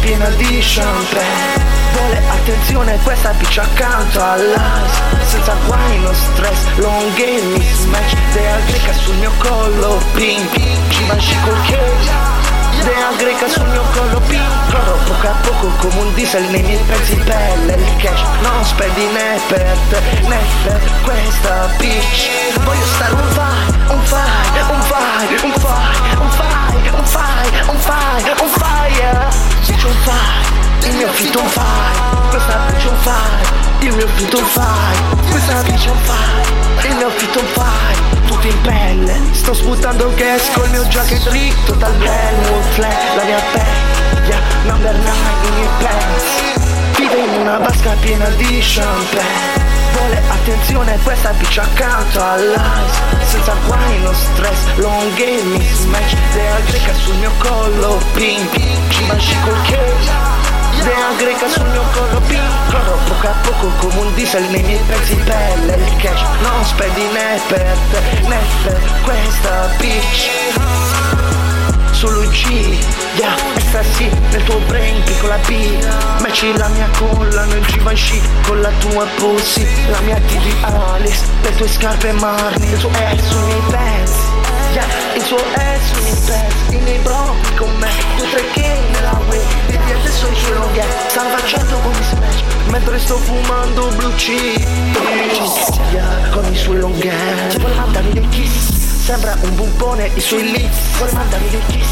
piena di champagne Vuole attenzione questa bitch accanto all'ice. Senza guai, no stress, long game, mismatch. Dea greca sul mio collo, pink Givenchy col cake Dea greca sul mio collo piccolo Poco a poco come un diesel nei miei pezzi pelle Il cash. Non spendi né per te né per questa bitch il fitto un fire Questa bitch un fire, il mio fitto un fire Questa bitch un fire, il mio fitto un fire tutto in pelle. Sto sputando gas col mio jacket dritto dal Glenwood Flat La mia vecchia number 9 i miei pants Vive in una vasca piena di champagne. Vuole attenzione questa bitch accanto all'ice. Senza guai, no stress, long game, mismatch Dea greca sul mio collo, pink Givenchy col cake Dea greca sul mio collo piccolo Poco a poco come un diesel nei miei pezzi pelle Il cash non spendi né per te né per questa bitch. Solo G, yeah, sta sì nel tuo brain piccola B. Matchi la mia colla nel Givenchy con la tua pussy. La mia TV Alice, le tue scarpe marni Il tuo ass sui miei pants Yeah, il suo ass sui miei pants I miei bro con me, due tre che stanno facendo un smash Mentre sto fumando blue Yeah, con i suoi long hair Vuole mandarmi dei kiss. Sembra un bumpone i suoi lips. Vuole mandarmi dei kiss.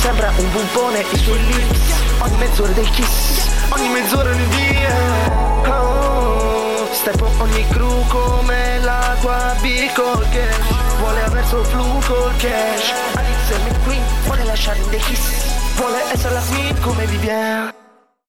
Sembra un bumpone i suoi lips. Ogni mezz'ora dei kiss. Ogni mezz'ora di dia oh, Step ogni crew come l'acqua B col cash. Vuole aver suo flu col cash. Alice McQueen Vuole lasciarmi dei kiss. Vuole essere la queen come Vivienne